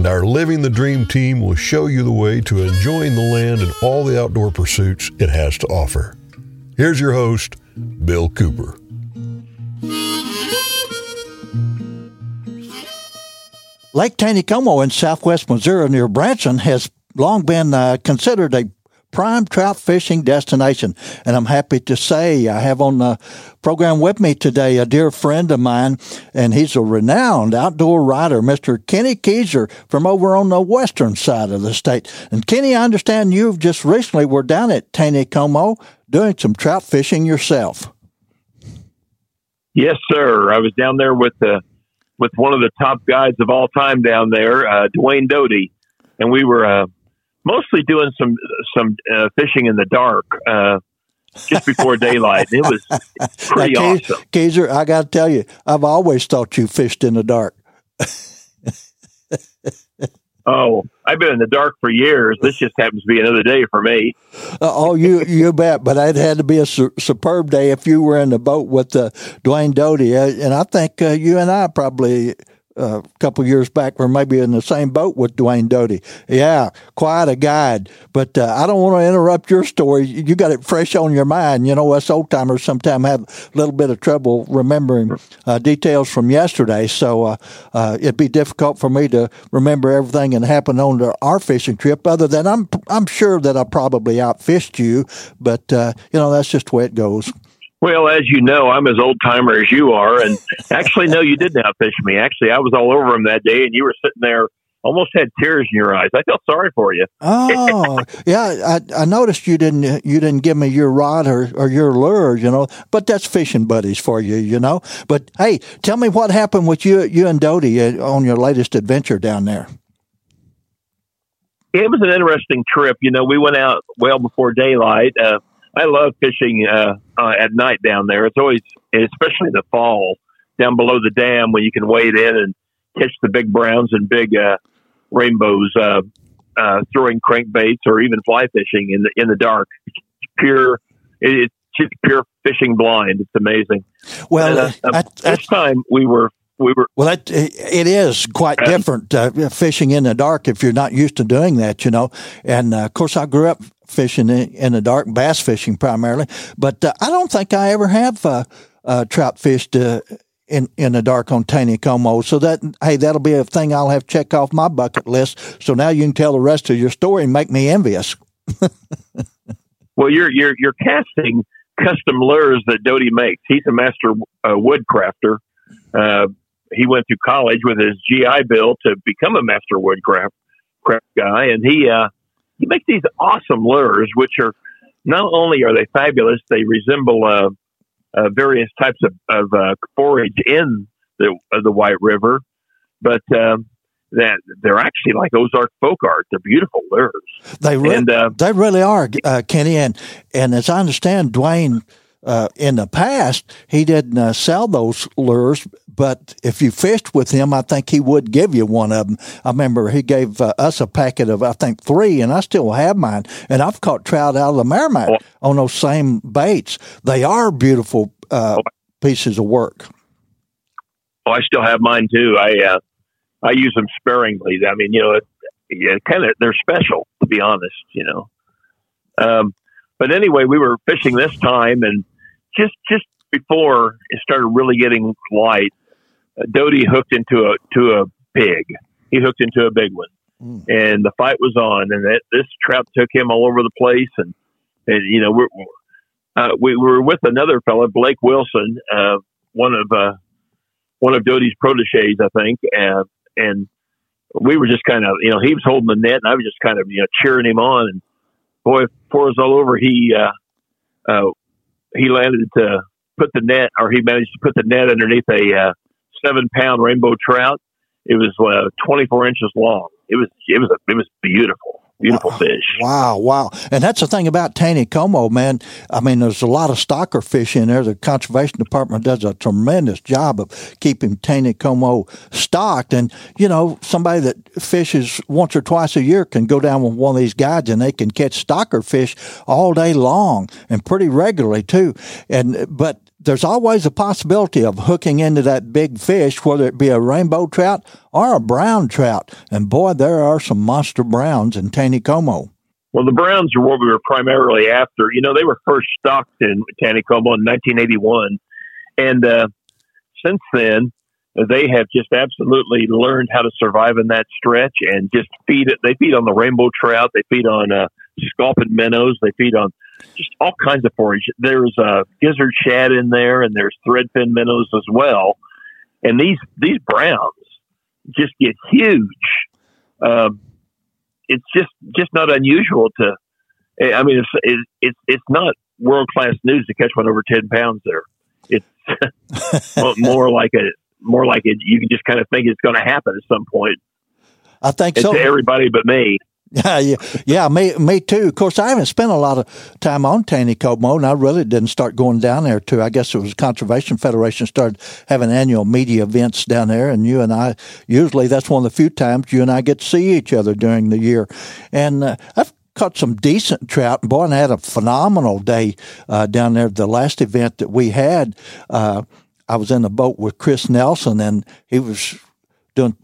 and our Living the Dream team will show you the way to enjoying the land and all the outdoor pursuits it has to offer. Here's your host, Bill Cooper. Lake Taneycomo in southwest Missouri near Branson has long been uh, considered a prime trout fishing destination. And I'm happy to say I have on the program with me today a dear friend of mine, and he's a renowned outdoor writer, Mr. Kenny Kieser from over on the western side of the state. And Kenny, I understand you've just recently were down at Taneycomo doing some trout fishing yourself. Yes, sir. I was down there with the with one of the top guys of all time down there, uh, Dwayne Doty, and we were uh, mostly doing some some uh, fishing in the dark uh, just before daylight. It was pretty now, awesome. Kieser, I got to tell you, I've always thought you fished in the dark. oh, I've been in the dark for years. This just happens to be another day for me. Uh, oh, you you bet. But it had to be a su- superb day if you were in the boat with uh, Dwayne Doty, uh, and I think uh, you and I probably a couple years back were maybe in the same boat with Dwayne Doty. Yeah, quite a guide. But uh, I don't want to interrupt your story. You got it fresh on your mind. You know, us old timers sometimes have a little bit of trouble remembering uh, details from yesterday. So uh, uh it'd be difficult for me to remember everything that happened on our fishing trip. Other than I'm I'm sure that I probably outfished you, but uh, you know that's just the way it goes. Well, as you know, I'm as old timer as you are, and actually, no, you didn't outfish me. Actually, I was all over him that day, and you were sitting there, almost had tears in your eyes. I felt sorry for you. oh, yeah, I, I noticed you didn't you didn't give me your rod or, or your lure, you know. But that's fishing buddies for you, you know. But hey, tell me what happened with you you and Doty uh, on your latest adventure down there. It was an interesting trip. You know, we went out well before daylight. Uh, I love fishing uh, uh, at night down there. It's always, especially in the fall, down below the dam when you can wade in and catch the big browns and big uh, rainbows, uh, uh, throwing crankbaits or even fly fishing in the in the dark. It's pure, it, it's just pure fishing blind. It's amazing. Well, and, uh, at, this time we were we were well that it is quite different uh, fishing in the dark if you're not used to doing that you know and uh, of course i grew up fishing in, the dark bass fishing primarily but uh, i don't think i ever have uh, uh, trout fished uh, in, in the dark on Taneycomo. So that, hey, that'll be a thing I'll have check off my bucket list. So now you can tell the rest of your story and make me envious. well, you're, you're, you're casting custom lures that Doty makes. He's a master uh, woodcrafter. Uh, he went through college with his GI Bill to become a master woodcraft craft guy, and he uh, he makes these awesome lures, which are not only are they fabulous, they resemble uh, uh, various types of, of uh, forage in the uh, the White River, but um, that they're actually like Ozark folk art. They're beautiful lures. They re- and, uh, they really are, uh, Kenny. And and as I understand, Dwayne. Uh, in the past, he didn't uh, sell those lures, but if you fished with him, I think he would give you one of them. I remember he gave uh, us a packet of, I think, three, and I still have mine. And I've caught trout out of the Meramec oh. on those same baits. They are beautiful uh, oh. pieces of work. Oh, I still have mine too. I uh, I use them sparingly. I mean, you know, it, it kind of they're special to be honest. You know, um, but anyway, we were fishing this time, and just just before it started really getting light, uh, Doty hooked into a to a pig. He hooked into a big one, mm. and the fight was on. And that, this trout took him all over the place. And and you know we're, uh, we were with another fellow, Blake Wilson, uh, one of uh, one of Doty's proteges, I think, and and we were just kind of you know he was holding the net, and I was just kind of you know cheering him on. And boy, before it was all over, he uh, uh, he landed to put the net, or he managed to put the net underneath a uh, seven pound rainbow trout. It was uh, 24 inches long. It was it was it was beautiful. Beautiful wow. fish. Wow, wow. And that's the thing about Taneycomo, man. I mean, there's a lot of stocker fish in there. The conservation department does a tremendous job of keeping Taneycomo stocked. And, you know, somebody that fishes once or twice a year can go down with one of these guides and they can catch stocker fish all day long and pretty regularly too. And, but there's always a possibility of hooking into that big fish, whether it be a rainbow trout or a brown trout. And boy, there are some monster browns in Taneycomo. Well, the browns are what we were primarily after. You know, they were first stocked in Taneycomo in 1981. And uh, since then, they have just absolutely learned how to survive in that stretch and just feed it. They feed on the rainbow trout. They feed on uh, sculpin minnows. They feed on just all kinds of forage. There's a gizzard shad in there, and there's threadfin minnows as well. And these these browns just get huge. Um, it's just just not unusual to. I mean, it's it's it's not world class news to catch one over ten pounds. There, it's more like a more like it. You can just kind of think it's going to happen at some point. I think it's so. everybody but me. Yeah, yeah, yeah, me, me too. Of course, I haven't spent a lot of time on Taneycomo, and I really didn't start going down there too. I guess it was Conservation Federation started having annual media events down there, and you and I usually that's one of the few times you and I get to see each other during the year. And uh, I've caught some decent trout. Boy, and I had a phenomenal day uh, down there. The last event that we had, uh, I was in a boat with Chris Nelson, and he was doing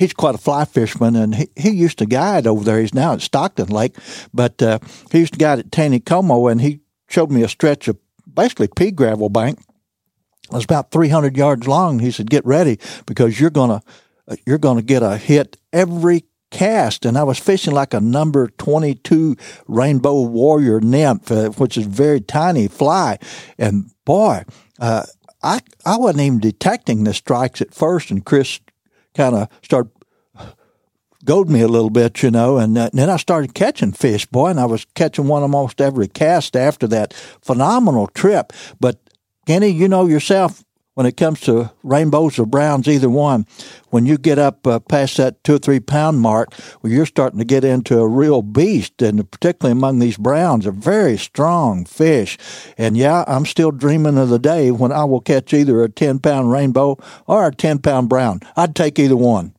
he's quite a fly fisherman, and he, he used to guide over there. He's now at Stockton Lake, but uh, he used to guide at Taneycomo, and he showed me a stretch of basically pea gravel bank. It was about 300 yards long. He said, "Get ready because you're gonna uh, you're gonna get a hit every cast." And I was fishing like a number 22 rainbow warrior nymph, uh, which is very tiny fly, and boy. Uh, I I wasn't even detecting the strikes at first, and Chris kind of started goading me a little bit, you know, and, uh, and, then I started catching fish, boy, and I was catching one almost every cast after that phenomenal trip. But Kenny, you know yourself, when it comes to rainbows or browns, either one, when you get up uh, past that two or three pound mark, well, you're starting to get into a real beast, and particularly among these browns, a very strong fish. And yeah, I'm still dreaming of the day when I will catch either a 10 pound rainbow or a 10 pound brown. I'd take either one.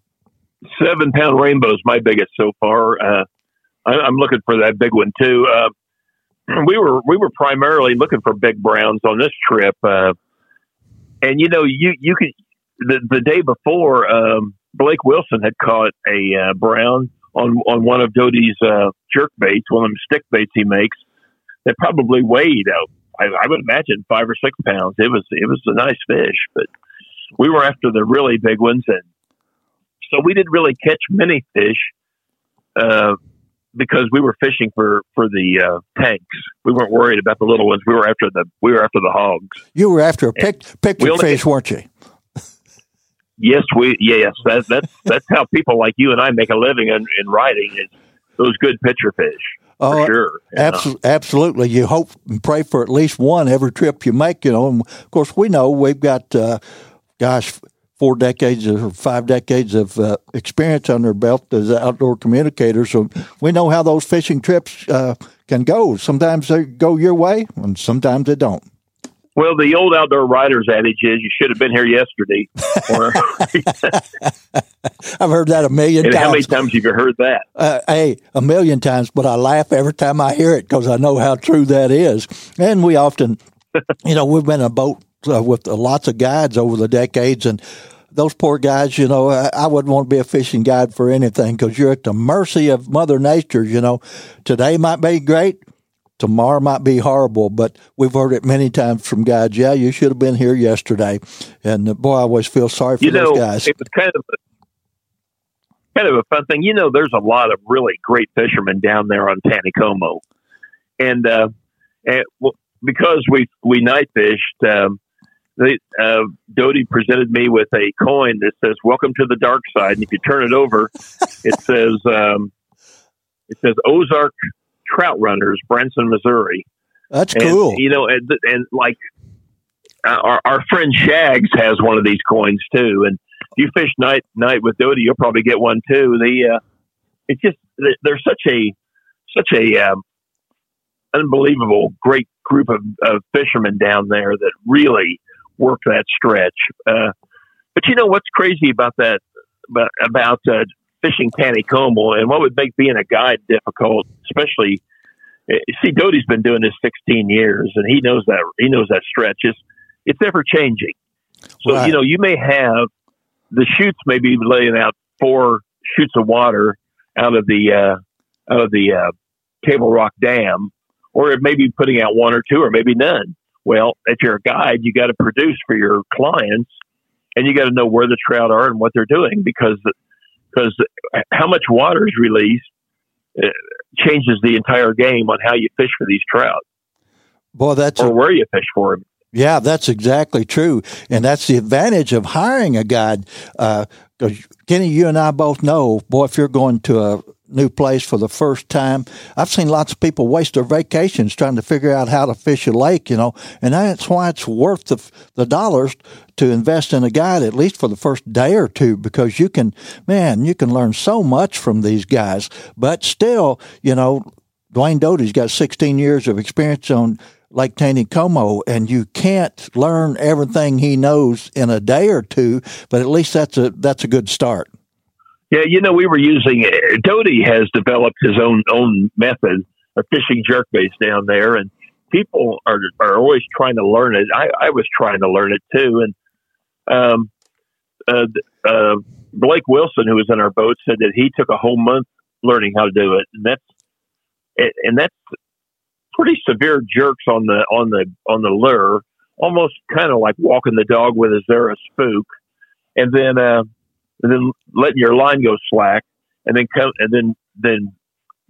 Seven pound rainbow is my biggest so far. Uh, I, am looking for that big one too. Uh, we were we were primarily looking for big browns on this trip. And you know, you you could the the day before, um, Blake Wilson had caught a uh, brown on on one of Doty's uh, jerk baits, one of them stick baits he makes. That probably weighed, uh, I, I would imagine, five or six pounds. It was it was a nice fish, but we were after the really big ones, and so we didn't really catch many fish. Uh, because we were fishing for for the uh, tanks. We weren't worried about the little ones. We were after the we were after the hogs. You were after a pic, picture fish, weren't you? yes, we yes. That's that's that's how people like you and I make a living in, in writing is those good picture fish. For uh, sure. Abso- absolutely. You hope and pray for at least one every trip you make, you know. And of course, we know we've got, uh, gosh, four decades or five decades of uh, experience on their belt as outdoor communicators. So we know how those fishing trips uh, can go. Sometimes they go your way, and sometimes they don't. Well, the old outdoor writers adage is you should have been here yesterday. I've heard that a million and times. How many times have you heard that? Uh, hey, a million times, but I laugh every time I hear it because I know how true that is. And we often, you know, we've been in a boat uh, with lots of guides over the decades, and those poor guys, you know, I, I wouldn't want to be a fishing guide for anything because you're at the mercy of Mother Nature. You know, today might be great, tomorrow might be horrible, but we've heard it many times from guides. Yeah, you should have been here yesterday, and uh, boy, I always feel sorry for you those guys. It was kind of a, kind of a fun thing. You know, there's a lot of really great fishermen down there on Taneycomo, and uh, and well, because we we night fished. Um, they, uh, Doty presented me with a coin that says "Welcome to the dark side," and if you turn it over, it says um, it says Ozark Trout Runners, Branson, Missouri. That's and, cool. You know, and, and like uh, our our friend Shags has one of these coins too, and if you fish night night with Doty, you'll probably get one too. The uh, it's just there's such a such a um, unbelievable, great group of, of fishermen down there that really work that stretch. Uh, but you know what's crazy about that about, about uh, fishing Taneycomo and what would make being a guide difficult, especially. Eh, see, Doty's been doing this 16 years, and he knows that he knows that stretch is it's ever changing. So right. you know, you may have the shoots may be laying out four shoots of water out of the uh, out of the uh, Table Rock Dam, or it may be putting out one or two, or maybe none. Well, if you're a guide, you got to produce for your clients, and you got to know where the trout are and what they're doing because because how much water is released uh, changes the entire game on how you fish for these trout. Boy, that's or a, where you fish for them. Yeah, that's exactly true, and that's the advantage of hiring a guide. Because uh, Kenny, you and I both know, boy, if you're going to a new place for the first time, I've seen lots of people waste their vacations trying to figure out how to fish a lake. You know, and that's why it's worth the the dollars to invest in a guide at least for the first day or two because you can, man, you can learn so much from these guys. But still, you know, Dwayne Doty's got 16 years of experience on like Taneycomo, and you can't learn everything he knows in a day or two, but at least that's a that's a good start. Yeah, you know, we were using Doty has developed his own own method of fishing jerk jerkbaits down there, and people are are always trying to learn it. I, I was trying to learn it too, and um, uh, uh, Blake Wilson, who was in our boat, said that he took a whole month learning how to do it, and that's and that's pretty severe jerks on the on the on the lure, almost kind of like walking the dog with a Zara spook, and then uh, and then letting your line go slack, and then come and then then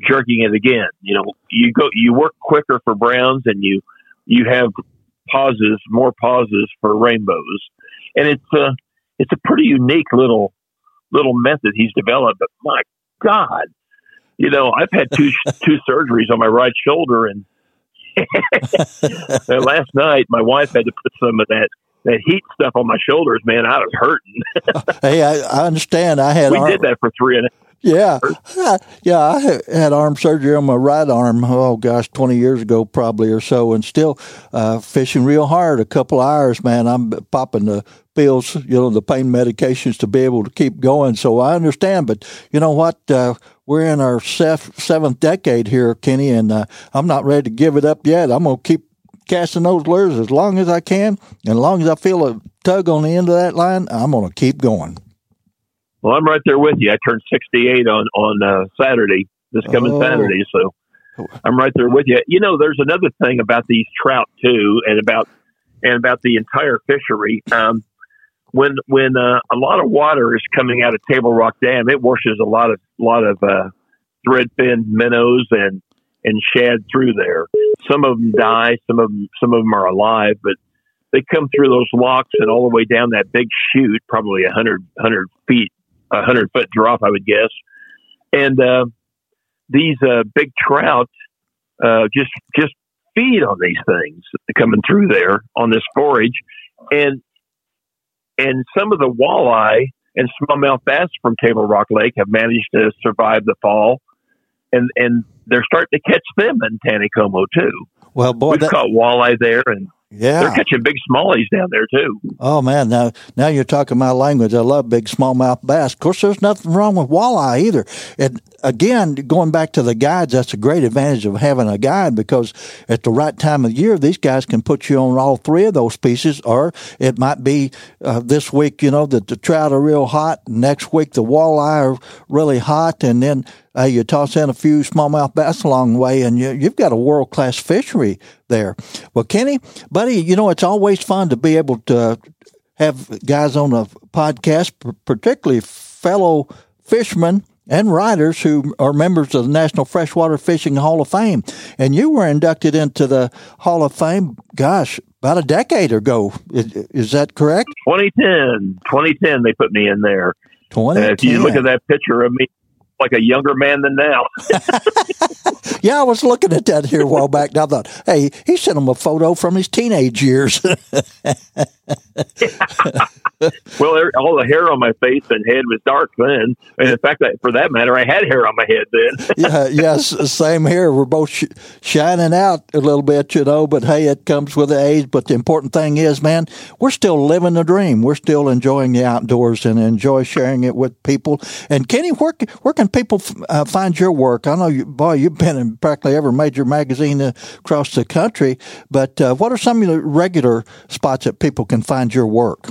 jerking it again. You know, you go you work quicker for browns, and you you have pauses, more pauses for rainbows, and it's a it's a pretty unique little little method he's developed. But my God, you know, I've had two two surgeries on my right shoulder, and last night my wife had to put some of that that heat stuff on my shoulders. Man, I was hurting. hey, I, I, understand. I had we arm, did that for three and. Yeah, yeah. I had arm surgery on my right arm. Oh gosh, twenty years ago, probably or so, and still uh, fishing real hard. A couple hours, man. I'm popping the pills, you know, the pain medications to be able to keep going. So I understand, but you know what? Uh, we're in our seventh decade here, Kenny, and uh, I'm not ready to give it up yet. I'm going to keep casting those lures as long as I can, and as long as I feel a tug on the end of that line, I'm going to keep going. Well, I'm right there with you. I turned 68 on on uh, Saturday, this coming oh. Saturday, so I'm right there with you. You know, there's another thing about these trout too, and about and about the entire fishery. Um, when when uh, a lot of water is coming out of Table Rock Dam, it washes a lot of lot of uh, threadfin minnows and and shad through there. Some of them die, some of them some of them are alive, but they come through those locks and all the way down that big chute, probably a hundred hundred feet, a hundred foot drop, I would guess. And uh, these uh, big trout uh, just just feed on these things coming through there on this forage, and and some of the walleye and smallmouth bass from Table Rock Lake have managed to survive the fall, and and they're starting to catch them in Taneycomo too. Well, boy, we've that, caught walleye there, and yeah, they're catching big smallies down there too. Oh man, now now you're talking my language. I love big smallmouth bass. Of course, there's nothing wrong with walleye either. And again, going back to the guides, that's a great advantage of having a guide because at the right time of year, these guys can put you on all three of those pieces. Or it might be uh, this week, you know, that the trout are real hot. Next week, the walleye are really hot, and then uh, you toss in a few smallmouth bass along the way, and you, you've got a world class fishery there. Well, Kenny, buddy, you know it's always fun to be able to have guys on a podcast, particularly fellow fishermen and riders who are members of the National Freshwater Fishing Hall of Fame. And you were inducted into the Hall of Fame, gosh, about a decade ago. Is, is that correct? 2010. 2010, they put me in there. 2010. Uh, if you look at that picture of me like a younger man than now. yeah, I was looking at that here a while back. And I thought, hey, he sent him a photo from his teenage years. well, all the hair on my face and head was dark then, and in fact, for that matter, I had hair on my head then. yeah, yes, same here. We're both sh- shining out a little bit, you know. But hey, it comes with the age. But the important thing is, man, we're still living the dream. We're still enjoying the outdoors and enjoy sharing it with people. And Kenny, where where can people uh, find your work? I know, you, boy, you've been in practically every major magazine across the country. But uh, what are some of the regular spots that people can find your work?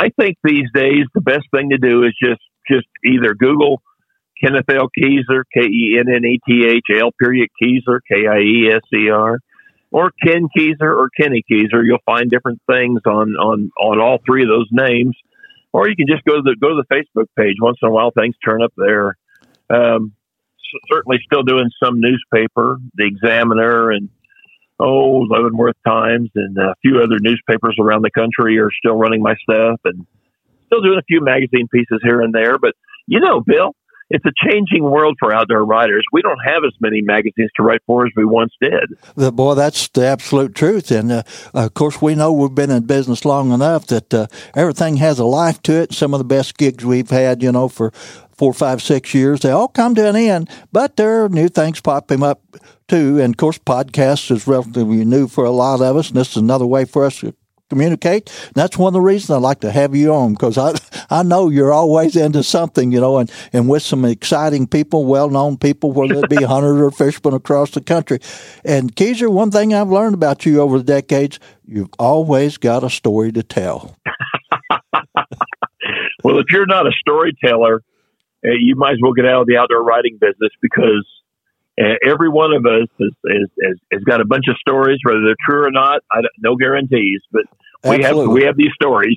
I think these days the best thing to do is just just either Google Kenneth L. Kieser, K E N N E T H L period Kieser, K I E S E R, or Ken Kieser or Kenny Kieser. You'll find different things on on on all three of those names, or you can just go to the go to the Facebook page. Once in a while, things turn up there. Um, certainly, still doing some newspaper, the Examiner, and oh, Leavenworth Times and a few other newspapers around the country are still running my stuff and still doing a few magazine pieces here and there. But you know, Bill, it's a changing world for outdoor writers. We don't have as many magazines to write for as we once did. The, boy, that's the absolute truth. And uh, of course, we know we've been in business long enough that uh, everything has a life to it. Some of the best gigs we've had, you know, for four, five, six years, they all come to an end. But there are new things popping up too. And of course, podcasts is relatively new for a lot of us, and this is another way for us to communicate. And that's one of the reasons I like to have you on because I I know you're always into something, you know, and, and with some exciting people, well known people, whether it be hunters or fishermen across the country. And Kieser, one thing I've learned about you over the decades, you've always got a story to tell. well, if you're not a storyteller, you might as well get out of the outdoor writing business because uh, every one of us has, has, has, got a bunch of stories, whether they're true or not. I no guarantees, but we Absolutely. have we have these stories.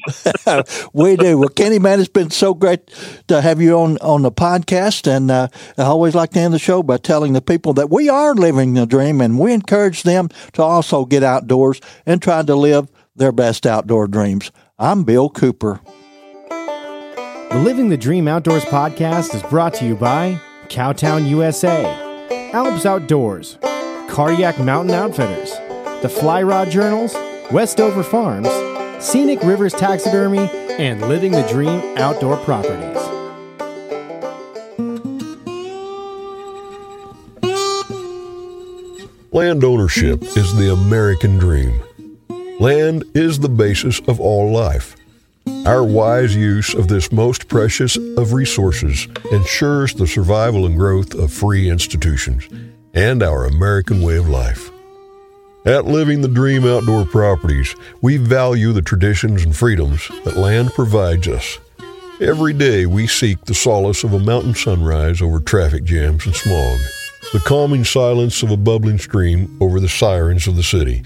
we do. Well, Kenny, man, it's been so great to have you on on the podcast, and uh, I always like to end the show by telling the people that we are living the dream, and we encourage them to also get outdoors and try to live their best outdoor dreams. I'm Bill Cooper. The Living the Dream Outdoors podcast is brought to you by Cowtown USA, Alps Outdoors, Cardiac Mountain Outfitters, the Fly Rod Journals, Westover Farms, Scenic Rivers Taxidermy, and Living the Dream Outdoor Properties. Land ownership is the American dream. Land is the basis of all life. Our wise use of this most precious of resources ensures the survival and growth of free institutions and our American way of life. At Living the Dream Outdoor Properties, we value the traditions and freedoms that land provides us. Every day we seek the solace of a mountain sunrise over traffic jams and smog, the calming silence of a bubbling stream over the sirens of the city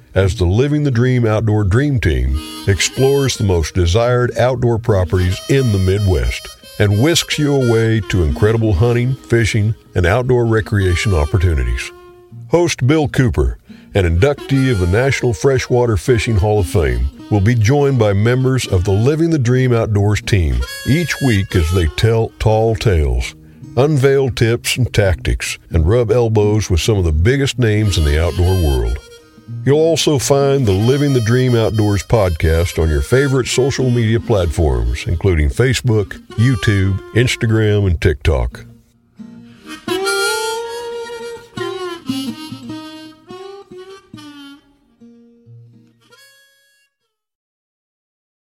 as the Living the Dream Outdoor Dream Team explores the most desired outdoor properties in the Midwest and whisks you away to incredible hunting, fishing, and outdoor recreation opportunities. Host Bill Cooper, an inductee of the National Freshwater Fishing Hall of Fame, will be joined by members of the Living the Dream Outdoors team each week as they tell tall tales, unveil tips and tactics, and rub elbows with some of the biggest names in the outdoor world. You'll also find the Living the Dream Outdoors podcast on your favorite social media platforms, including Facebook, YouTube, Instagram, and TikTok.